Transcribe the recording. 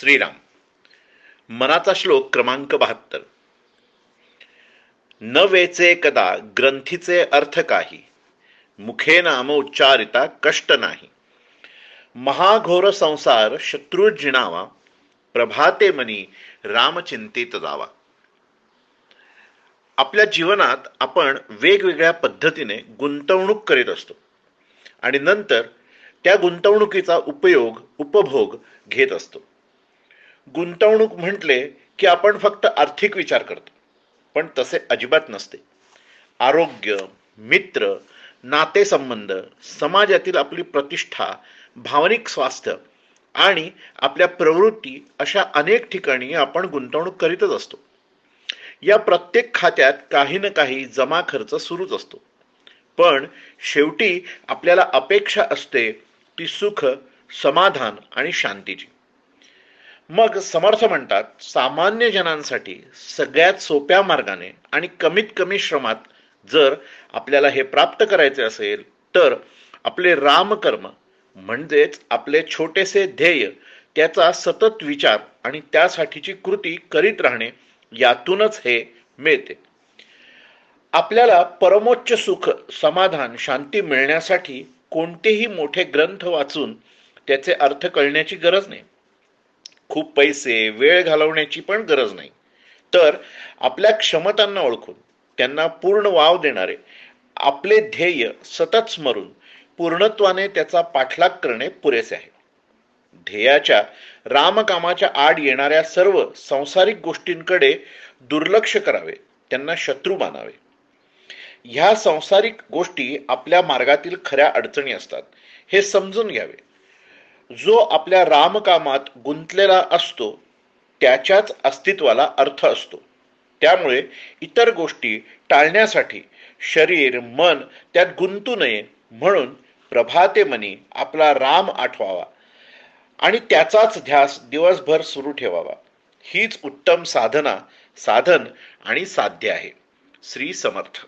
श्रीराम. मनाचा श्लोक क्रमांक बहात्तर. न वेचे कदा ग्रंथीचे अर्थ काही. मुखे नाम उच्चारिता कष्ट नाही. महाघोर संसार शत्रू जिणावा. प्रभाते मनी रामचिंतित जावा. आपल्या जीवनात आपण वेगवेगळ्या पद्धतीने गुंतवणूक करीत असतो. आणि नंतर त्या गुंतवणुकीचा उपयोग उपभोग घेत असतो. गुंतवणूक म्हटले की आपण फक्त आर्थिक विचार करतो पण तसे अजिबात नसते. आरोग्य मित्र नातेसंबंध समाजातील आपली प्रतिष्ठा भावनिक स्वास्थ्य आणि आपल्या प्रवृत्ती अशा अनेक ठिकाणी आपण गुंतवणूक करीतच असतो. या प्रत्येक खात्यात काही ना काही जमा खर्च सुरूच असतो. पण शेवटी आपल्याला अपेक्षा असते ती सुख समाधान आणि शांतीची. मग समर्थ म्हणतात सामान्य जनांसाठी सगळ्यात सोप्या मार्गाने आणि कमीत कमी श्रमात जर आपल्याला हे प्राप्त करायचे असेल तर आपले रामकर्म म्हणजेच आपले छोटेसे ध्येय त्याचा सतत विचार आणि त्यासाठीची कृती करीत राहणे यातूनच हे मिळते. आपल्याला परमोच्च सुख समाधान शांती मिळण्यासाठी कोणतेही मोठे ग्रंथ वाचून त्याचे अर्थ कळण्याची गरज नाही. खूप पैसे वेळ घालवण्याची पण गरज नाही. तर आपल्या क्षमतांना ओळखून त्यांना पूर्ण वाव देणारे आपले ध्येय सतत स्मरून पूर्णत्वाने त्याचा पाठलाग करणे पुरेसे आहे. ध्येयाच्या रामकामाच्या आड येणाऱ्या सर्व संसारिक गोष्टींकडे दुर्लक्ष करावे त्यांना शत्रू मानावे. ह्या संसारिक गोष्टी आपल्या मार्गातील खऱ्या अडचणी असतात हे समजून घ्यावे. जो आपल्या रामकामात गुंतलेला असतो त्याच्याच अस्तित्वाला अर्थ असतो. त्यामुळे इतर गोष्टी टाळण्यासाठी शरीर मन त्यात गुंतू नये म्हणून प्रभाते मनी आपला राम आठवावा आणि त्याचाच ध्यास दिवसभर सुरू ठेवावा. हीच उत्तम साधना साधन आणि साध्य आहे. श्री समर्थ.